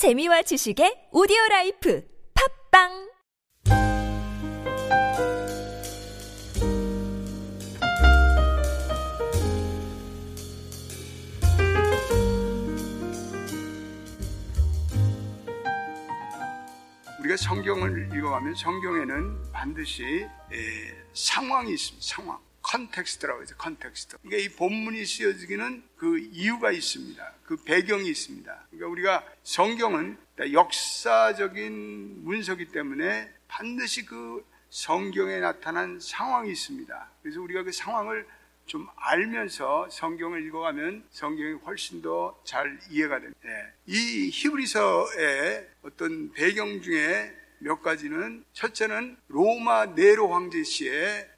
재미와 지식의 오디오 라이프 팟빵 우리가 성경을 읽어가면 성경에는 반드시 에, 상황이 있습니다. 상황. context라고 해서 context. 그러니까 이 본문이 쓰여지기는 그 이유가 있습니다. 그 배경이 있습니다. 그러니까 우리가 성경은 역사적인 문서기 때문에 반드시 그 성경에 나타난 상황이 있습니다. 그래서 우리가 그 상황을 좀 알면서 성경을 읽어가면 성경이 훨씬 더 잘 이해가 됩니다. 예. 이 히브리서의 어떤 배경 중에 몇 가지는 첫째는 로마 네로 황제 에,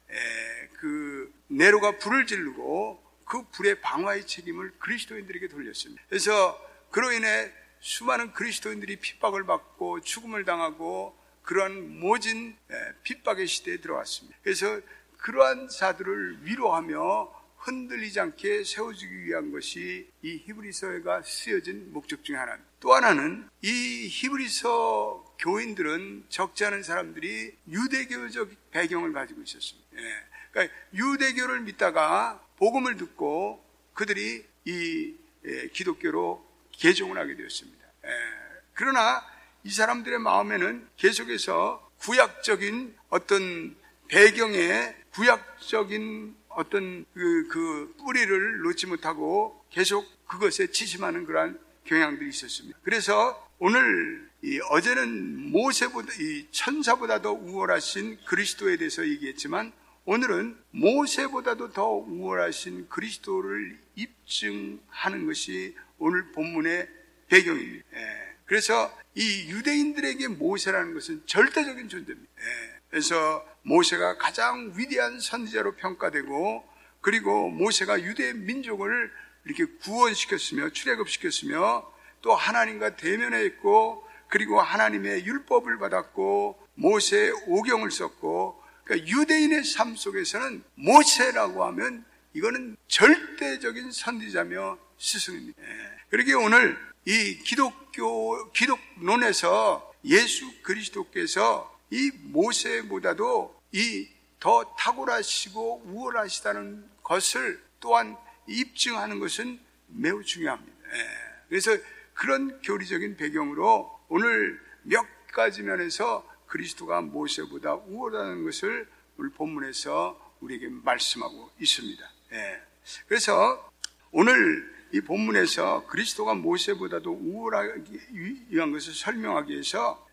그 네로가 불을 지르고 그 불의 방화의 책임을 그리스도인들에게 돌렸습니다. 그래서 그로 인해 수많은 그리스도인들이 핍박을 받고 죽음을 당하고 그러한 모진 에, 핍박의 시대에 들어왔습니다. 그래서 그러한 자들을 위로하며 흔들리지 않게 세워주기 위한 것이 이 히브리서가 쓰여진 목적 중에 하나입니다. 또 하나는 이 히브리서 교인들은 적지 않은 사람들이 유대교적 배경을 가지고 있었습니다. 예. 그러니까 유대교를 믿다가 복음을 듣고 그들이 이 예, 기독교로 개종을 하게 되었습니다. 예. 그러나 이 사람들의 마음에는 계속해서 구약적인 어떤 배경에 구약적인 어떤 그, 그 뿌리를 놓지 못하고 계속 그것에 치심하는 그러한 경향들이 있었습니다. 그래서 오늘 이 어제는 모세보다 이 천사보다도 우월하신 그리스도에 대해서 얘기했지만 오늘은 모세보다도 더 우월하신 그리스도를 입증하는 것이 오늘 본문의 배경입니다. 예. 그래서 이 유대인들에게 모세라는 것은 절대적인 존재입니다. 예. 그래서 모세가 가장 위대한 선지자로 평가되고 그리고 모세가 유대 민족을 이렇게 구원시켰으며 출애굽시켰으며 또 하나님과 대면했고 그리고 하나님의 율법을 받았고 모세의 오경을 썼고 그러니까 유대인의 삶 속에서는 모세라고 하면 이거는 절대적인 선지자며 스승입니다. 그러기에 오늘 이 기독교 기독론에서 예수 그리스도께서 이 모세보다도 이 더 탁월하시고 우월하시다는 것을 또한 입증하는 것은 매우 중요합니다. 그래서 그런 교리적인 배경으로 오늘 몇 가지 면에서 그리스도가 모세보다 우월하다는 것을 오늘 본문에서 우리에게 말씀하고 있습니다. 그래서 오늘 이 본문에서 그리스도가 모세보다도 우월하기 위한 것을 설명하기 위해서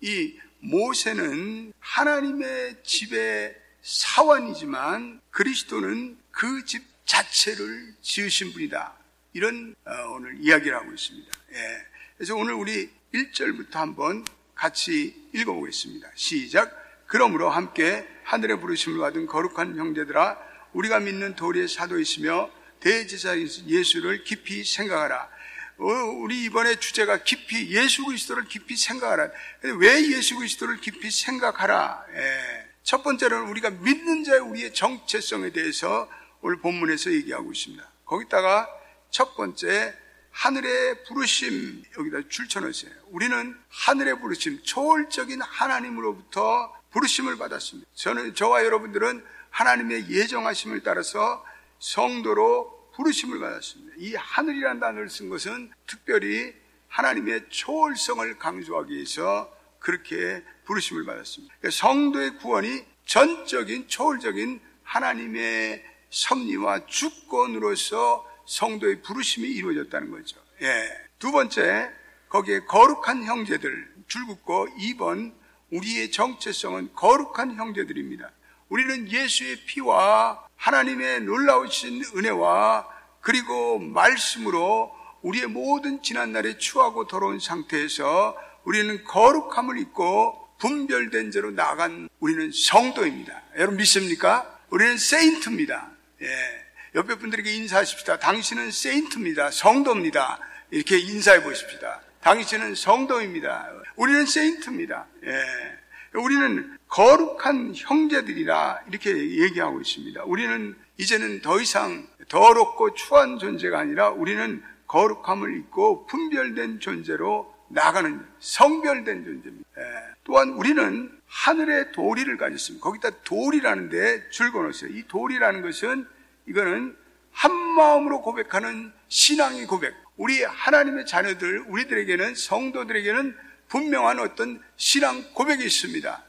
이 모세는 하나님의 집의 사원이지만 그리스도는 그 집 자체를 지으신 분이다. 이런 오늘 이야기를 하고 있습니다. 예. 그래서 오늘 우리 1절부터 한번 같이 읽어보겠습니다. 시작. 그러므로 함께 하늘의 부르심을 받은 거룩한 형제들아 우리가 믿는 도리의 사도이시며 대제사 예수를 깊이 생각하라. 어, 우리 이번에 주제가 깊이 예수 그리스도를 깊이 생각하라. 왜 예수 그리스도를 깊이 생각하라? 예. 첫 번째로는 우리가 믿는 자의 우리의 정체성에 대해서 오늘 본문에서 얘기하고 있습니다. 거기다가 첫 번째 하늘의 부르심 여기다 줄쳐놓으세요. 우리는 하늘의 부르심, 초월적인 하나님으로부터 부르심을 받았습니다. 저는 저와 여러분들은 하나님의 예정하심을 따라서 성도로 부르심을 받았습니다. 이 하늘이라는 단어를 쓴 것은 특별히 하나님의 초월성을 강조하기 위해서 그렇게 부르심을 받았습니다. 그러니까 성도의 구원이 전적인 초월적인 하나님의 섭리와 주권으로서 성도의 부르심이 이루어졌다는 거죠. 예. 두 번째, 거기에 거룩한 형제들, 줄긋고 2번, 우리의 정체성은 거룩한 형제들입니다. 우리는 예수의 피와 하나님의 놀라우신 은혜와 그리고 말씀으로 우리의 모든 지난날에 추하고 더러운 상태에서 우리는 거룩함을 입고 분별된 죄로 나간 우리는 성도입니다. 여러분 믿습니까? 우리는 세인트입니다. 예. 옆에 분들에게 인사하십시다. 당신은 세인트입니다. 성도입니다. 이렇게 인사해 보십시다. 당신은 성도입니다. 우리는 세인트입니다. 예. 우리는 거룩한 형제들이라 이렇게 얘기하고 있습니다. 우리는 이제는 더 이상 더럽고 추한 존재가 아니라 우리는 거룩함을 입고 분별된 존재로 나가는 성별된 존재입니다. 예. 또한 우리는 하늘의 도리를 가졌습니다. 거기다 도리라는 데 줄거놓았어요. 이 도리라는 것은 이거는 한 마음으로 고백하는 신앙의 고백. 우리 하나님의 자녀들, 우리들에게는 성도들에게는 분명한 어떤 신앙 고백이 있습니다.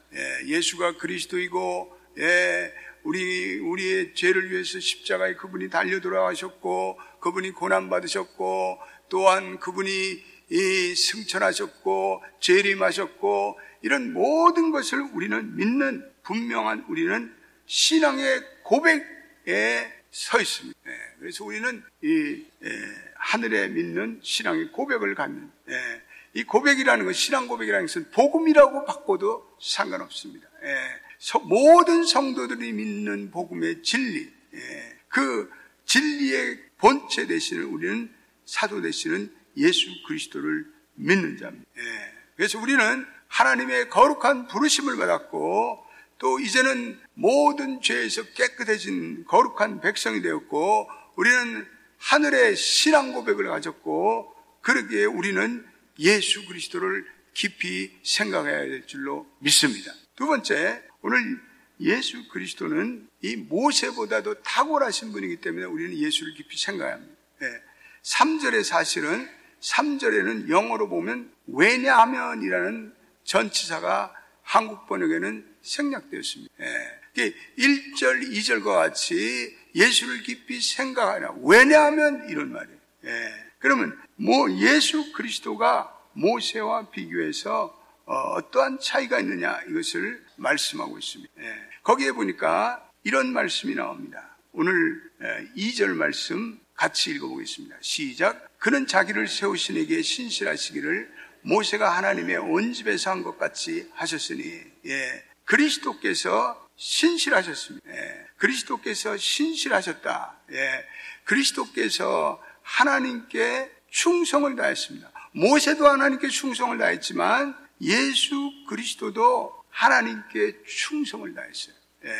예, 수가 그리스도이고, 예, 우리, 우리의 죄를 위해서 십자가에 그분이 달려 돌아가셨고, 그분이 고난 받으셨고, 또한 그분이 이 승천하셨고, 재림하셨고, 이런 모든 것을 우리는 믿는 분명한 우리는 신앙의 고백에 서 있습니다. 예, 그래서 우리는 이 예, 하늘에 믿는 신앙의 고백을 갖는 예, 이 고백이라는 것, 신앙 고백이라는 것은 복음이라고 바꿔도 상관없습니다. 모든 성도들이 믿는 복음의 진리, 그 진리의 본체 되시는 우리는 사도 되시는 예수 그리스도를 믿는 자입니다. 그래서 우리는 하나님의 거룩한 부르심을 받았고 또 이제는 모든 죄에서 깨끗해진 거룩한 백성이 되었고 우리는 하늘의 신앙 고백을 가졌고 그러기에 우리는 예수 그리스도를 깊이 생각해야 될 줄로 믿습니다. 두 번째, 오늘 예수 그리스도는 이 모세보다도 탁월하신 분이기 때문에 우리는 예수를 깊이 생각해야 합니다. 네. 3절의 사실은 3절에는 영어로 보면 왜냐하면이라는 전치사가 한국 번역에는 생략되었습니다. 예. 1절, 2절과 같이 예수를 깊이 생각하라. 왜냐하면 이런 말이에요. 예. 그러면 뭐 예수 그리스도가 모세와 비교해서 어, 떠한 차이가 있느냐 이것을 말씀하고 있습니다. 예. 거기에 보니까 이런 말씀이 나옵니다. 오늘 2절 말씀 같이 읽어보겠습니다. 시작. 그는 자기를 세우신 에게 신실하시기를 모세가 하나님의 온 집에서 한 것 같이 하셨으니 예, 그리스도께서 신실하셨습니다. 예, 그리스도께서 신실하셨다. 예, 그리스도께서 하나님께 충성을 다했습니다. 모세도 하나님께 충성을 다했지만 예수 그리스도도 하나님께 충성을 다했어요. 예,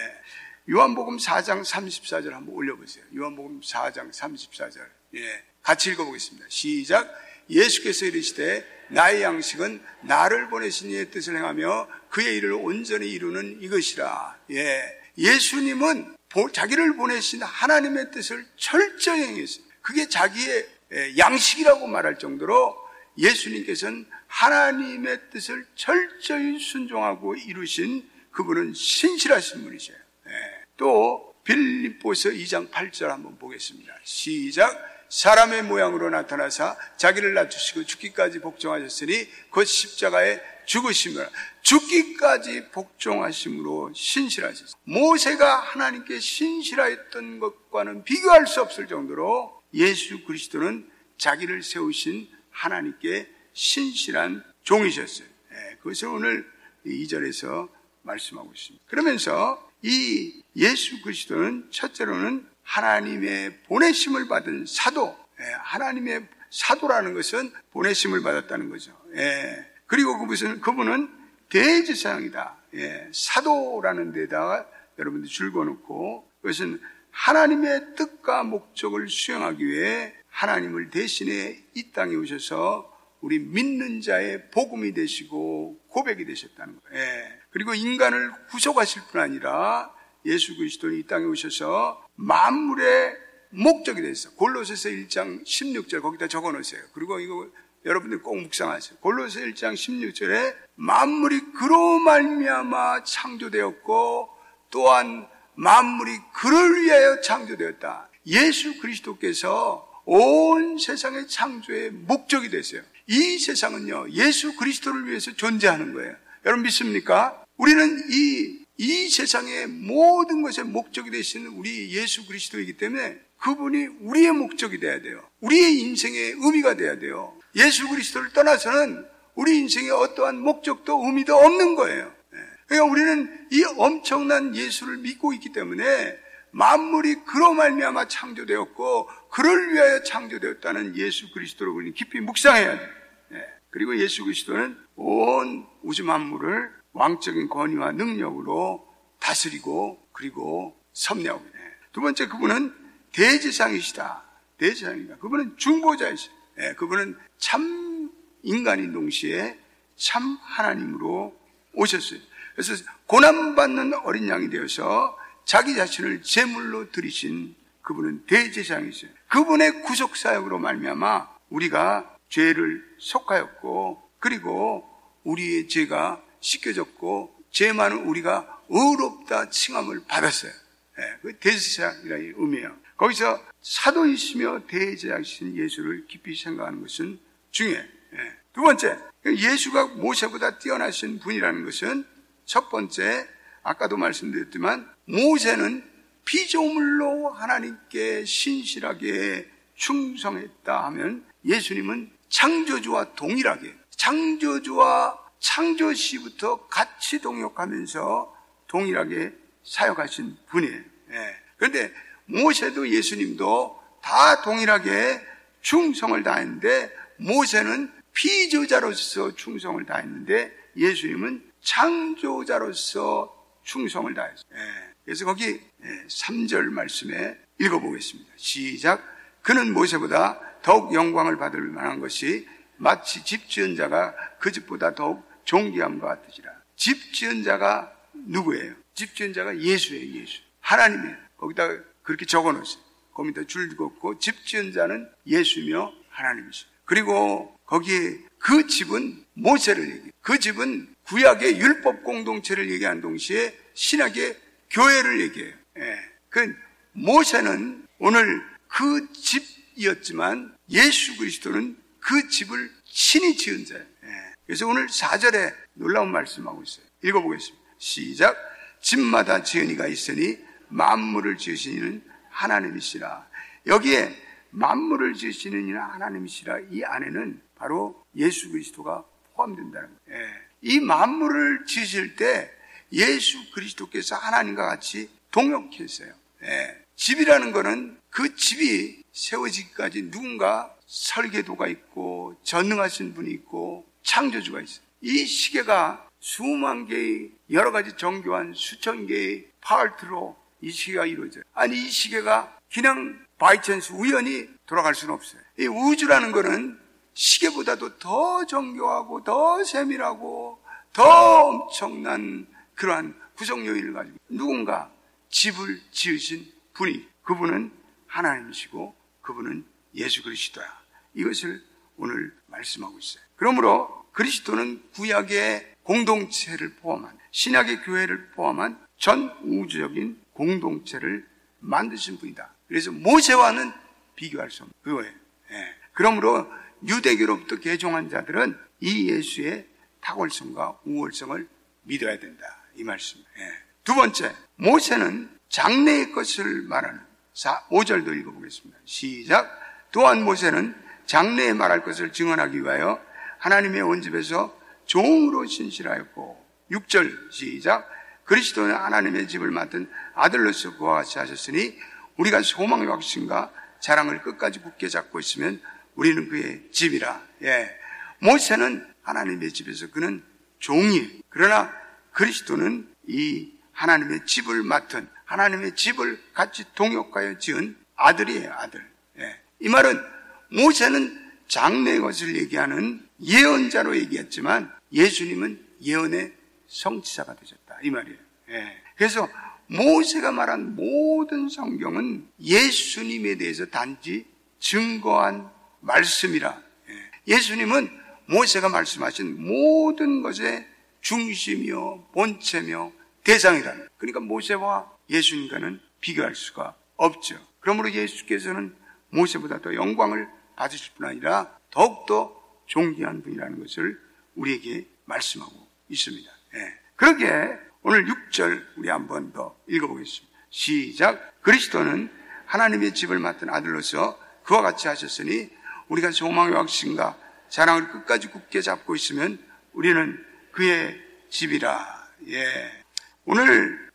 요한복음 4장 34절 한번 올려보세요. 요한복음 4장 34절. 예, 같이 읽어보겠습니다. 시작. 예수께서 이르시되 나의 양식은 나를 보내신 이의 뜻을 행하며 그의 일을 온전히 이루는 이것이라. 예. 예수님은 자기를 보내신 하나님의 뜻을 철저히 행했어요. 그게 자기의 예, 양식이라고 말할 정도로 예수님께서는 하나님의 뜻을 철저히 순종하고 이루신 그분은 신실하신 분이세요. 예. 또 빌립보서 2장 8절 한번 보겠습니다. 시작. 사람의 모양으로 나타나사 자기를 낮추시고 죽기까지 복종하셨으니 그 십자가에 죽으심을 죽기까지 복종하심으로 신실하셨습니다. 모세가 하나님께 신실하였던 것과는 비교할 수 없을 정도로 예수 그리스도는 자기를 세우신 하나님께 신실한 종이셨어요. 네, 그것을 오늘 2절에서 말씀하고 있습니다. 그러면서 이 예수 그리스도는 첫째로는 하나님의 보내심을 받은 사도, 예, 하나님의 사도라는 것은 보내심을 받았다는 거죠. 예, 그리고 그분은, 그분은 대제사장이다. 예, 사도라는 데다가 여러분들 줄거놓고 그것은 하나님의 뜻과 목적을 수행하기 위해 하나님을 대신해 이 땅에 오셔서 우리 믿는 자의 복음이 되시고 고백이 되셨다는 거예요. 예. 그리고 인간을 구속하실 뿐 아니라 예수 그리스도는 이 땅에 오셔서 만물의 목적이 됐어. 골로새서 1장 16절 거기다 적어 놓으세요. 그리고 이거 여러분들 꼭 묵상하세요. 골로새 1장 16절에 만물이 그로 말미암아 창조되었고 또한 만물이 그를 위하여 창조되었다. 예수 그리스도께서 온 세상의 창조의 목적이 됐어요. 이 세상은요, 예수 그리스도를 위해서 존재하는 거예요. 여러분 믿습니까? 우리는 이, 이 세상의 모든 것의 목적이 되시는 우리 예수 그리스도이기 때문에 그분이 우리의 목적이 돼야 돼요. 우리의 인생의 의미가 돼야 돼요. 예수 그리스도를 떠나서는 우리 인생에 어떠한 목적도 의미도 없는 거예요. 예. 그러니까 우리는 이 엄청난 예수를 믿고 있기 때문에 만물이 그로 말미암아 창조되었고 그를 위하여 창조되었다는 예수 그리스도를 우리는 깊이 묵상해야 돼요. 예. 그리고 예수 그리스도는 온 우주 만물을 왕적인 권위와 능력으로 다스리고 그리고 섭리하고 있네. 두 번째 그분은 대지상이시다. 대지상이다. 그분은 중보자이시. 예, 그분은 참 인간인 동시에 참 하나님으로 오셨어요. 그래서 고난받는 어린 양이 되어서 자기 자신을 제물로 드리신 그분은 대제사장이세요. 그분의 구속 사역으로 말미암아 우리가 죄를 속하였고 그리고 우리의 죄가 씻겨졌고 죄 많은 우리가 의롭다 칭함을 받았어요. 네, 그 대제사장이라는 의미예요. 거기서 사도이시며 대제사장이신 예수를 깊이 생각하는 것은 중요해. 네. 두 번째, 예수가 모세보다 뛰어나신 분이라는 것은 첫 번째, 아까도 말씀드렸지만 모세는 피조물로 하나님께 신실하게 충성했다 하면 예수님은 창조주와 동일하게 창조주와 창조 시부터 같이 동역하면서 동일하게 사역하신 분이에요. 예. 그런데 모세도 예수님도 다 동일하게 충성을 다했는데 모세는 피조자로서 충성을 다했는데 예수님은 창조자로서 충성을 다했어요. 예. 그래서 거기 3절 예, 말씀에 읽어보겠습니다. 시작. 그는 모세보다 더욱 영광을 받을 만한 것이 마치 집 지은 자가 그 집보다 더욱 존귀함과 같으시라. 집 지은 자가 누구예요? 집 지은 자가 예수예요, 예수. 하나님이에요. 거기다 그렇게 적어 놓으세요. 거기다 줄 긋고 집 지은 자는 예수며 하나님이시죠. 그리고 거기에 그 집은 모세를 얘기해요. 그 집은 구약의 율법 공동체를 얘기하는 동시에 신학의 교회를 얘기해요. 예. 그 모세는 오늘 그 집이었지만 예수 그리스도는 그 집을 신이 지은 자예요. 예. 그래서 오늘 4절에 놀라운 말씀하고 있어요. 읽어보겠습니다. 시작. 집마다 지은 이가 있으니 만물을 지으신 이는 하나님이시라. 여기에 만물을 지으시는 이는 하나님이시라 이 안에는 바로 예수 그리스도가 포함된다는 거예요. 예. 이 만물을 지으실 때 예수 그리스도께서 하나님과 같이 동역했어요. 예. 집이라는 것은 그 집이 세워지기까지 누군가 설계도가 있고 전능하신 분이 있고 창조주가 있어요. 이 시계가 수만 개의 여러 가지 정교한 수천 개의 파트로 이 시계가 이루어져요. 아니 이 시계가 그냥 바이천스 우연히 돌아갈 수는 없어요. 이 우주라는 것은 시계보다도 더 정교하고 더 세밀하고 더 엄청난 그러한 구성 요인을 가지고 누군가 집을 지으신 분이 그분은 하나님이시고 그분은 예수 그리스도야. 이것을 오늘 말씀하고 있어요. 그러므로 그리스도는 구약의 공동체를 포함한 신약의 교회를 포함한 전 우주적인 공동체를 만드신 분이다. 그래서 모세와는 비교할 수 없는 그거예요. 예. 그러므로 유대교로부터 개종한 자들은 이 예수의 탁월성과 우월성을 믿어야 된다. 이 말씀. 예. 두 번째, 모세는 장래의 것을 말하는 4, 5절도 읽어보겠습니다. 시작. 또한 모세는 장래에 말할 것을 증언하기 위하여 하나님의 온집에서 종으로 신실하였고 6절 시작. 그리스도는 하나님의 집을 맡은 아들로서 그와 같이 하셨으니 우리가 소망의 확신과 자랑을 끝까지 굳게 잡고 있으면 우리는 그의 집이라. 예. 모세는 하나님의 집에서 그는 종이. 그러나 그리스도는 이 하나님의 집을 맡은 하나님의 집을 같이 동역하여 지은 아들이에요, 아들. 예. 이 말은 모세는 장래의 것을 얘기하는 예언자로 얘기했지만 예수님은 예언의 성취자가 되셨다. 이 말이에요. 예. 그래서 모세가 말한 모든 성경은 예수님에 대해서 단지 증거한 말씀이라. 예. 예수님은 모세가 말씀하신 모든 것의 중심이요, 본체며 대상이라는. 그러니까 모세와 예수님과는 비교할 수가 없죠. 그러므로 예수께서는 모세보다 더 영광을 받으실 뿐 아니라 더욱더 존귀한 분이라는 것을 우리에게 말씀하고 있습니다. 예. 그러게 오늘 6절 우리 한 번 더 읽어보겠습니다. 시작. 그리스도는 하나님의 집을 맡은 아들로서 그와 같이 하셨으니 우리가 소망의 확신과 자랑을 끝까지 굳게 잡고 있으면 우리는 그의 집이라. 예. 오늘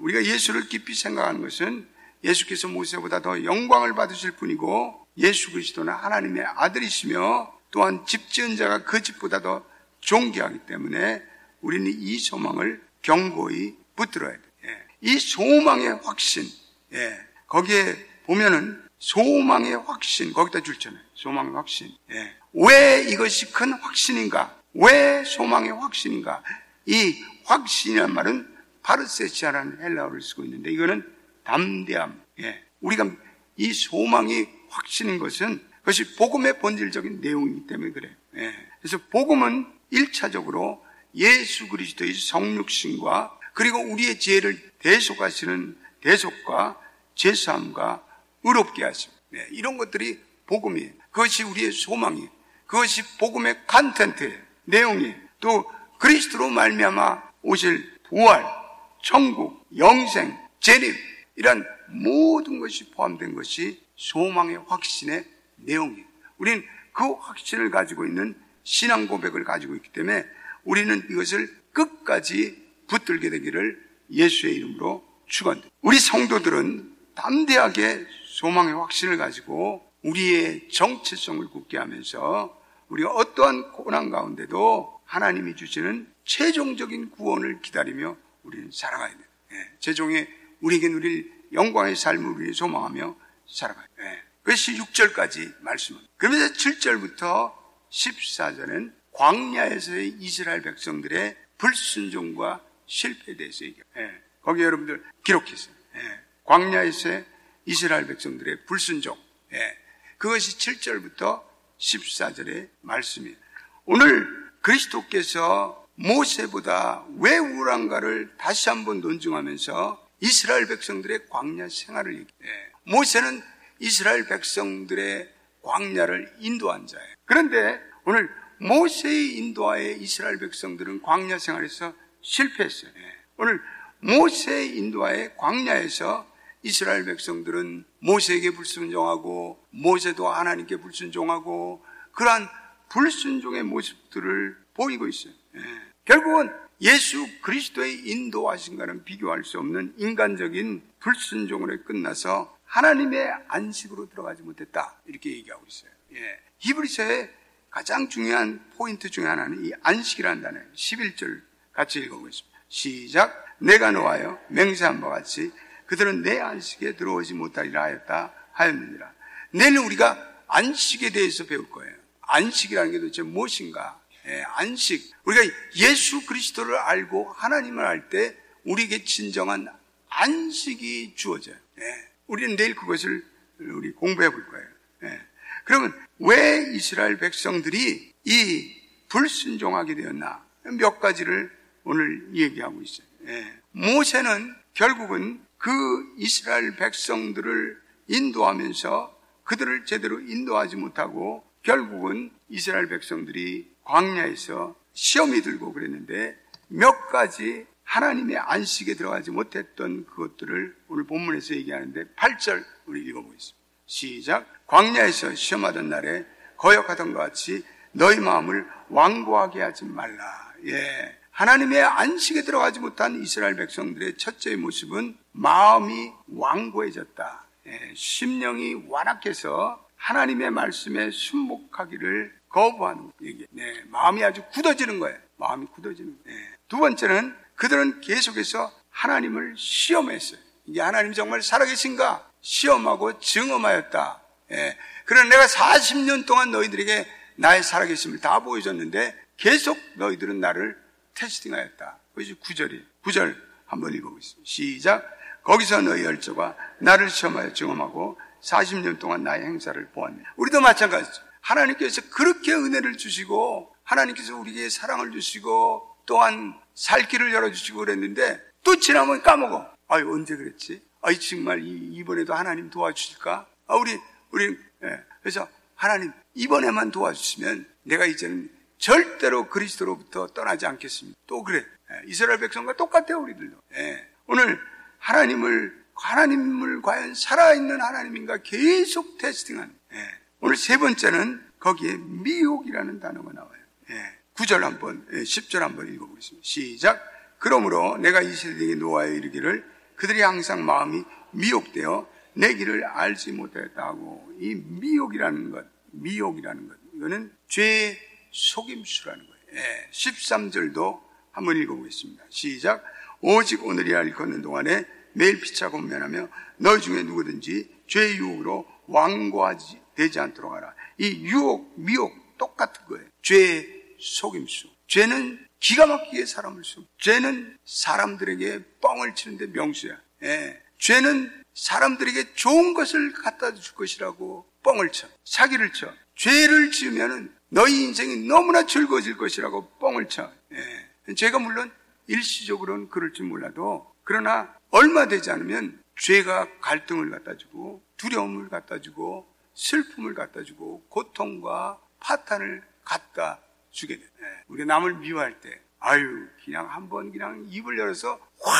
우리가 예수를 깊이 생각하는 것은 예수께서 모세보다 더 영광을 받으실 뿐이고 예수 그리스도는 하나님의 아들이시며 또한 집 지은 자가 그 집보다 더 존귀하기 때문에 우리는 이 소망을 경고히 붙들어야 돼. 예. 이 소망의 확신, 예. 거기에 보면은 소망의 확신 거기다 줄잖아요. 소망의 확신. 예. 왜 이것이 큰 확신인가? 왜 소망의 확신인가? 이 확신이란 말은 파르세시아라는 헬라어를 쓰고 있는데 이거는 담대함. 예. 우리가 이 소망이 확신인 것은 그것이 복음의 본질적인 내용이기 때문에 그래요. 예. 그래서 복음은 1차적으로 예수 그리스도의 성육신과 그리고 우리의 죄를 대속하시는 대속과 제사함과 의롭게 하심. 네, 이런 것들이 복음이에요. 그것이 우리의 소망이에요. 그것이 복음의 컨텐트예요. 내용이에요. 또 그리스도로 말미암아 오실 부활, 천국, 영생, 재림 이런 모든 것이 포함된 것이 소망의 확신의 내용이에요. 우리는 그 확신을 가지고 있는 신앙 고백을 가지고 있기 때문에 우리는 이것을 끝까지 붙들게 되기를 예수의 이름으로 축원합니다. 우리 성도들은 담대하게 소망의 확신을 가지고 우리의 정체성을 굳게 하면서 우리가 어떠한 고난 가운데도 하나님이 주시는 최종적인 구원을 기다리며 우리는 살아가야 돼요. 예, 최종의 우리에게 누릴 영광의 삶을 우리 소망하며 살아가야 돼요. 예, 그것이 6절까지 말씀합니다. 그러면서 7절부터 14절은 광야에서의 이스라엘 백성들의 불순종과 실패에 대해서 얘기해요. 예, 거기 여러분들 기록했어요. 예, 광야에서의 이스라엘 백성들의 불순종. 예, 그것이 7절부터 14절의 말씀이에요. 오늘 그리스도께서 모세보다 왜 우울한가를 다시 한번 논증하면서 이스라엘 백성들의 광야 생활을 얘기해요. 예, 모세는 이스라엘 백성들의 광야를 인도한 자예요. 그런데 오늘 모세의 인도하에 이스라엘 백성들은 광야 생활에서 실패했어요. 예. 오늘 모세의 인도하에 광야에서 이스라엘 백성들은 모세에게 불순종하고 모세도 하나님께 불순종하고 그러한 불순종의 모습들을 보이고 있어요. 예. 결국은 예수 그리스도의 인도하신과는 비교할 수 없는 인간적인 불순종으로 끝나서 하나님의 안식으로 들어가지 못했다 이렇게 얘기하고 있어요. 예. 히브리서의 가장 중요한 포인트 중에 하나는 이 안식이라는 단어예요. 11절 같이 읽어보겠습니다. 시작. 내가 놓아요. 맹세한 바와 같이 그들은 내 안식에 들어오지 못하리라 하였다 하였느니라. 내일 우리가 안식에 대해서 배울 거예요. 안식이라는 게 도대체 무엇인가? 예, 안식. 우리가 예수 그리스도를 알고 하나님을 알 때 우리에게 진정한 안식이 주어져요. 예, 우리는 내일 그것을 우리 공부해 볼 거예요. 예. 그러면 왜 이스라엘 백성들이 이 불순종하게 되었나? 몇 가지를 오늘 얘기하고 있어요. 예. 모세는 결국은 그 이스라엘 백성들을 인도하면서 그들을 제대로 인도하지 못하고 결국은 이스라엘 백성들이 광야에서 시험이 들고 그랬는데 몇 가지 하나님의 안식에 들어가지 못했던 그것들을 오늘 본문에서 얘기하는데 8절 우리 읽어보겠습니다. 시작. 광야에서 시험하던 날에 거역하던 것 같이 너희 마음을 완고하게 하지 말라. 예. 하나님의 안식에 들어가지 못한 이스라엘 백성들의 첫째 모습은 마음이 완고해졌다. 예. 심령이 완악해서 하나님의 말씀에 순복하기를 거부하는 얘기. 네. 마음이 아주 굳어지는 거예요. 마음이 굳어지는 거예요. 네. 두 번째는 그들은 계속해서 하나님을 시험했어요. 이게 하나님 정말 살아계신가? 시험하고 증험하였다. 예. 그러나 내가 40년 동안 너희들에게 나의 살아계심을 다 보여줬는데 계속 너희들은 나를 테스팅하였다. 그것이 9절이 9절 한번 읽어보겠습니다. 시작. 거기서 너희 열조가 나를 시험하여 증험하고 40년 동안 나의 행사를 보았네. 우리도 마찬가지죠. 하나님께서 그렇게 은혜를 주시고 하나님께서 우리에게 사랑을 주시고 또한 살 길을 열어주시고 그랬는데 또 지나면 까먹어. 아유 언제 그랬지? 아이 정말 이번에도 하나님 도와주실까? 아 우리 우리 예. 그래서 하나님 이번에만 도와주시면 내가 이제는 절대로 그리스도로부터 떠나지 않겠습니다. 또 그래 예. 이스라엘 백성과 똑같아요 우리들도. 예. 오늘 하나님을 하나님을 과연 살아있는 하나님인가 계속 테스팅하는. 예. 오늘 세 번째는 거기에 미혹이라는 단어가 나와요. 예. 9절 한번, 10절 예, 한번 읽어보겠습니다. 시작. 그러므로 내가 이 세대에게 놓아여 이르기를 그들이 항상 마음이 미혹되어 내 길을 알지 못했다고 이 미혹이라는 것, 미혹이라는 것, 이거는 죄의 속임수라는 거예요. 예, 13절도 한번 읽어보겠습니다. 시작. 오직 오늘이야 일컫는 동안에 매일 피차고 면하며 너희 중에 누구든지 죄의 유혹으로 왕고하지 되지 않도록 하라. 이 유혹, 미혹 똑같은 거예요. 죄의 속임수. 죄는 기가 막히게 사람을 속. 죄는 사람들에게 뻥을 치는데 명수야. 예. 죄는 사람들에게 좋은 것을 갖다 줄 것이라고 뻥을 쳐. 사기를 쳐. 죄를 지으면은 너희 인생이 너무나 즐거워질 것이라고 뻥을 쳐. 예. 제가 물론 일시적으로는 그럴지 몰라도 그러나 얼마 되지 않으면 죄가 갈등을 갖다 주고 두려움을 갖다 주고 슬픔을 갖다 주고 고통과 파탄을 갖다 주게 돼. 예. 우리가 남을 미워할 때 아유 그냥 한번 그냥 입을 열어서 확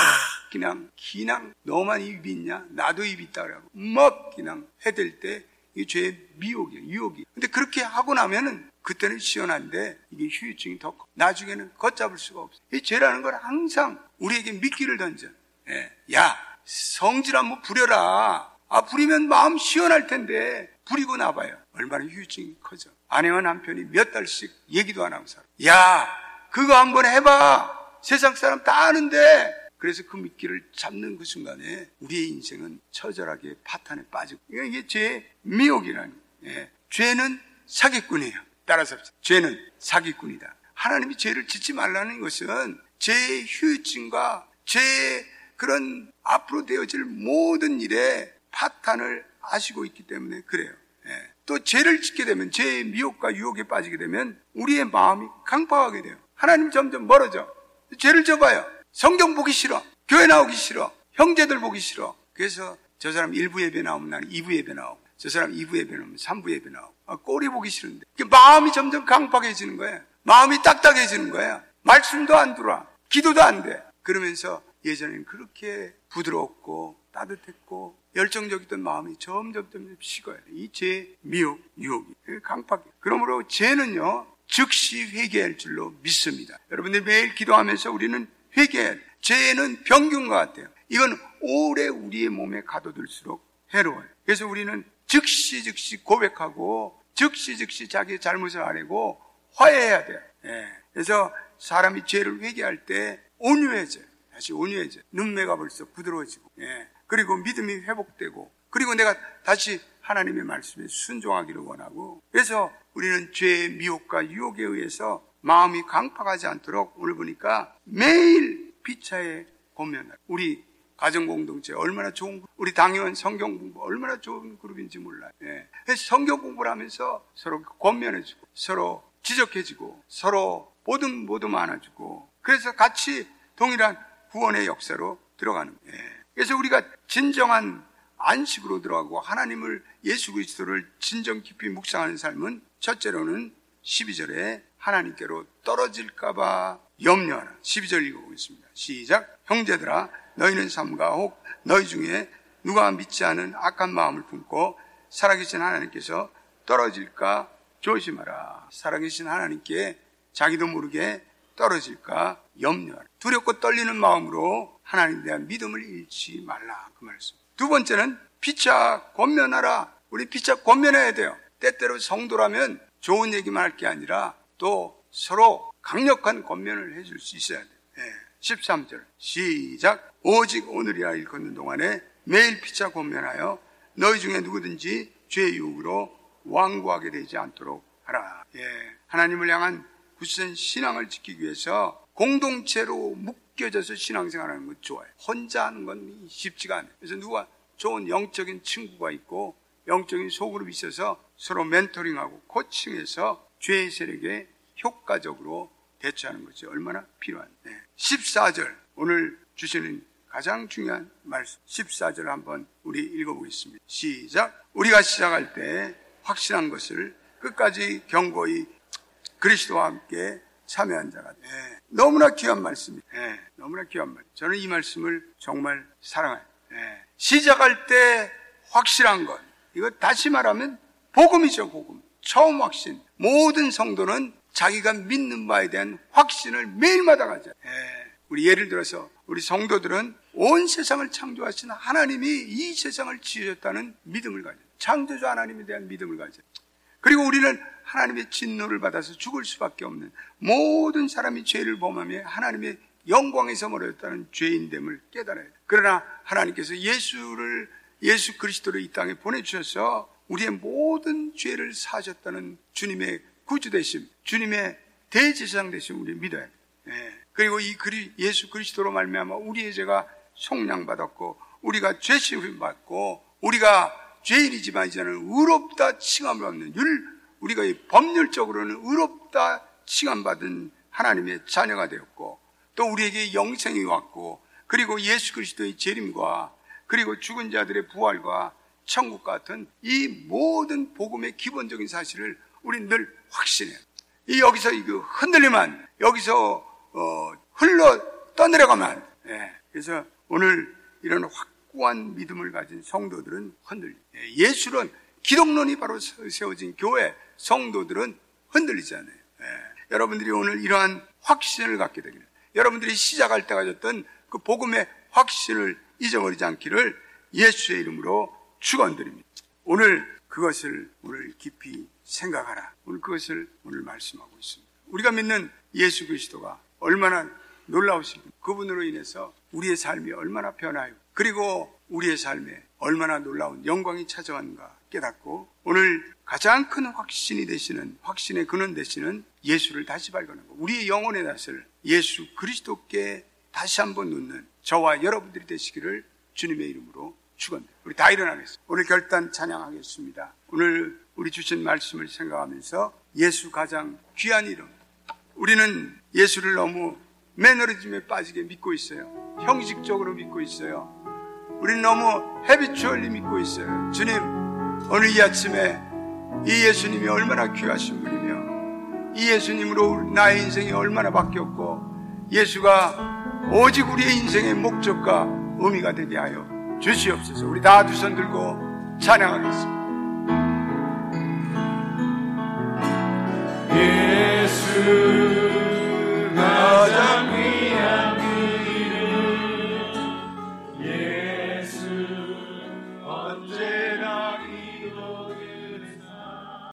그냥 그냥 너만 입이 있냐 나도 입이 있다 그러고 막 그냥 해댈 때 이게 죄의 미혹이에요 유혹이 근데 그렇게 하고 나면은 그때는 시원한데 이게 후유증이 더 커. 나중에는 걷잡을 수가 없어 이 죄라는 걸 항상 우리에게 미끼를 던져 예. 야 성질 한번 부려라 아 부리면 마음 시원할 텐데 부리고 나봐요 얼마나 후유증이 커져 아내와 남편이 몇 달씩 얘기도 안 하고 살아 야 그거 한번 해봐 세상 사람 다 아는데 그래서 그 미끼를 잡는 그 순간에 우리의 인생은 처절하게 파탄에 빠지고 이게 죄의 미혹이라는 예. 죄는 사기꾼이에요. 따라서 죄는 사기꾼이다. 하나님이 죄를 짓지 말라는 것은 죄의 휴유증과 죄의 그런 앞으로 되어질 모든 일에 파탄을 아시고 있기 때문에 그래요. 예. 또 죄를 짓게 되면 죄의 미혹과 유혹에 빠지게 되면 우리의 마음이 강팍하게 돼요. 하나님 점점 멀어져. 죄를 져봐요. 성경 보기 싫어. 교회 나오기 싫어. 형제들 보기 싫어. 그래서 저 사람 1부 예배 나오면 나는 2부 예배 나오고 저 사람 2부 예배 나오면 3부 예배 나오고 아, 꼴이 보기 싫은데 마음이 점점 강팍해지는 거야. 마음이 딱딱해지는 거야. 말씀도 안 들어와. 기도도 안 돼. 그러면서 예전에는 그렇게 부드럽고 따뜻했고 열정적이던 마음이 점점 점점 식어요. 이 죄, 미혹, 유혹이 강팍해. 그러므로 죄는요 즉시 회개할 줄로 믿습니다. 여러분들 매일 기도하면서 우리는 회개. 죄는 병균과 같아요. 이건 오래 우리의 몸에 가둬둘수록 해로워요. 그래서 우리는 즉시 즉시 고백하고 즉시 즉시 자기 잘못을 아뢰고 화해해야 돼요. 예. 그래서 사람이 죄를 회개할 때 온유해져요. 다시 온유해져요. 눈매가 벌써 부드러워지고, 예. 그리고 믿음이 회복되고, 그리고 내가 다시 하나님의 말씀에 순종하기를 원하고, 그래서 우리는 죄의 미혹과 유혹에 의해서 마음이 강팍하지 않도록 오늘 보니까 매일 피차에 고면을 우리 가정 공동체 얼마나 좋은 우리 당연 성경 공부 얼마나 좋은 그룹인지 몰라요. 예. 성경 공부를 하면서 서로 권면해주고 서로 지적해지고 서로 모든 안아주고 그래서 같이 동일한 구원의 역사로 들어가는 거예요. 예. 그래서 우리가 진정한 안식으로 들어가고 하나님을 예수 그리스도를 진정 깊이 묵상하는 삶은 첫째로는 12절에 하나님께로 떨어질까봐 염려하라. 12절 읽어보겠습니다. 시작. 형제들아, 너희는 삼가 혹 너희 중에 누가 믿지 않은 악한 마음을 품고 살아계신 하나님께서 떨어질까 조심하라. 살아계신 하나님께 자기도 모르게 떨어질까 염려하라. 두렵고 떨리는 마음으로 하나님에 대한 믿음을 잃지 말라. 그 말씀. 두 번째는 피차 권면하라. 우리 피차 권면해야 돼요. 때때로 성도라면 좋은 얘기만 할 게 아니라 또 서로 강력한 권면을 해줄 수 있어야 돼. 예. 13절 시작 오직 오늘이라 일컫는 동안에 매일 피차 권면하여 너희 중에 누구든지 죄의 유혹으로 왕구하게 되지 않도록 하라. 예. 하나님을 향한 굳센 신앙을 지키기 위해서 공동체로 묶여져서 신앙생활하는 건 좋아요. 혼자 하는 건 쉽지가 않아요. 그래서 누가 좋은 영적인 친구가 있고 영적인 소그룹이 있어서 서로 멘토링하고 코칭해서 죄의 세력에 효과적으로 대처하는 것이 얼마나 필요한데. 네. 14절, 오늘 주시는 가장 중요한 말씀. 14절 한번 우리 읽어보겠습니다. 시작. 우리가 시작할 때 확실한 것을 끝까지 경고히 그리스도와 함께 참여한 자가 네. 너무나 귀한 말씀입니다. 네. 너무나 귀한 말. 저는 이 말씀을 정말 사랑해요. 네. 시작할 때 확실한 것. 이거 다시 말하면 복음이죠, 복음. 처음 확신. 모든 성도는 자기가 믿는 바에 대한 확신을 매일마다 가져. 예. 우리 예를 들어서 우리 성도들은 온 세상을 창조하신 하나님이 이 세상을 지으셨다는 믿음을 가져. 창조주 하나님에 대한 믿음을 가져. 그리고 우리는 하나님의 진노를 받아서 죽을 수밖에 없는 모든 사람이 죄를 범하며 하나님의 영광에서 멀어졌다는 죄인됨을 깨달아야 돼. 그러나 하나님께서 예수를 예수 그리스도를 이 땅에 보내주셔서 우리의 모든 죄를 사셨다는 주님의 구주 되심, 주님의 대제사장 되심 우리 믿어야 돼. 예. 그리고 이 그리, 예수 그리스도로 말미암아 우리의 죄가 속량받았고 우리가 죄시을 받고 우리가 죄인이지만 이제는 의롭다 칭함을 받는 율 우리가 이 법률적으로는 의롭다 칭함받은 하나님의 자녀가 되었고 또 우리에게 영생이 왔고 그리고 예수 그리스도의 재림과 그리고 죽은 자들의 부활과 천국 같은 이 모든 복음의 기본적인 사실을 우리는 늘 확신해요. 이 여기서 이거 흔들리면 여기서 어, 흘러 떠내려가면 예. 그래서 오늘 이런 확 고한 믿음을 가진 성도들은 흔들리. 예. 예술은 기독론이 바로 세워진 교회 성도들은 흔들리지 않아요. 예. 여러분들이 오늘 이러한 확신을 갖게 되기를 여러분들이 시작할 때 가졌던 그 복음의 확신을 잊어버리지 않기를 예수의 이름으로 축원드립니다. 오늘 그것을 오늘 깊이 생각하라. 오늘 그것을 오늘 말씀하고 있습니다. 우리가 믿는 예수 그리스도가 얼마나 놀라우신 분, 그분으로 인해서 우리의 삶이 얼마나 변하여 그리고 우리의 삶에 얼마나 놀라운 영광이 찾아왔는가 깨닫고 오늘 가장 큰 확신이 되시는 확신의 근원 되시는 예수를 다시 발견하고 우리의 영혼의 낯을 예수 그리스도께 다시 한번 놓는 저와 여러분들이 되시기를 주님의 이름으로 축원합니다. 우리 다 일어나겠습니다. 오늘 결단 찬양하겠습니다. 오늘 우리 주신 말씀을 생각하면서 예수 가장 귀한 이름. 우리는 예수를 너무 매너리즘에 빠지게 믿고 있어요. 형식적으로 믿고 있어요. 우리는 너무 헤비추얼리 믿고 있어요. 주님, 오늘 이 아침에 이 예수님이 얼마나 귀하신 분이며 이 예수님으로 나의 인생이 얼마나 바뀌었고 예수가 오직 우리의 인생의 목적과 의미가 되게 하여 주시옵소서. 우리 다 두 손 들고 찬양하겠습니다. 예수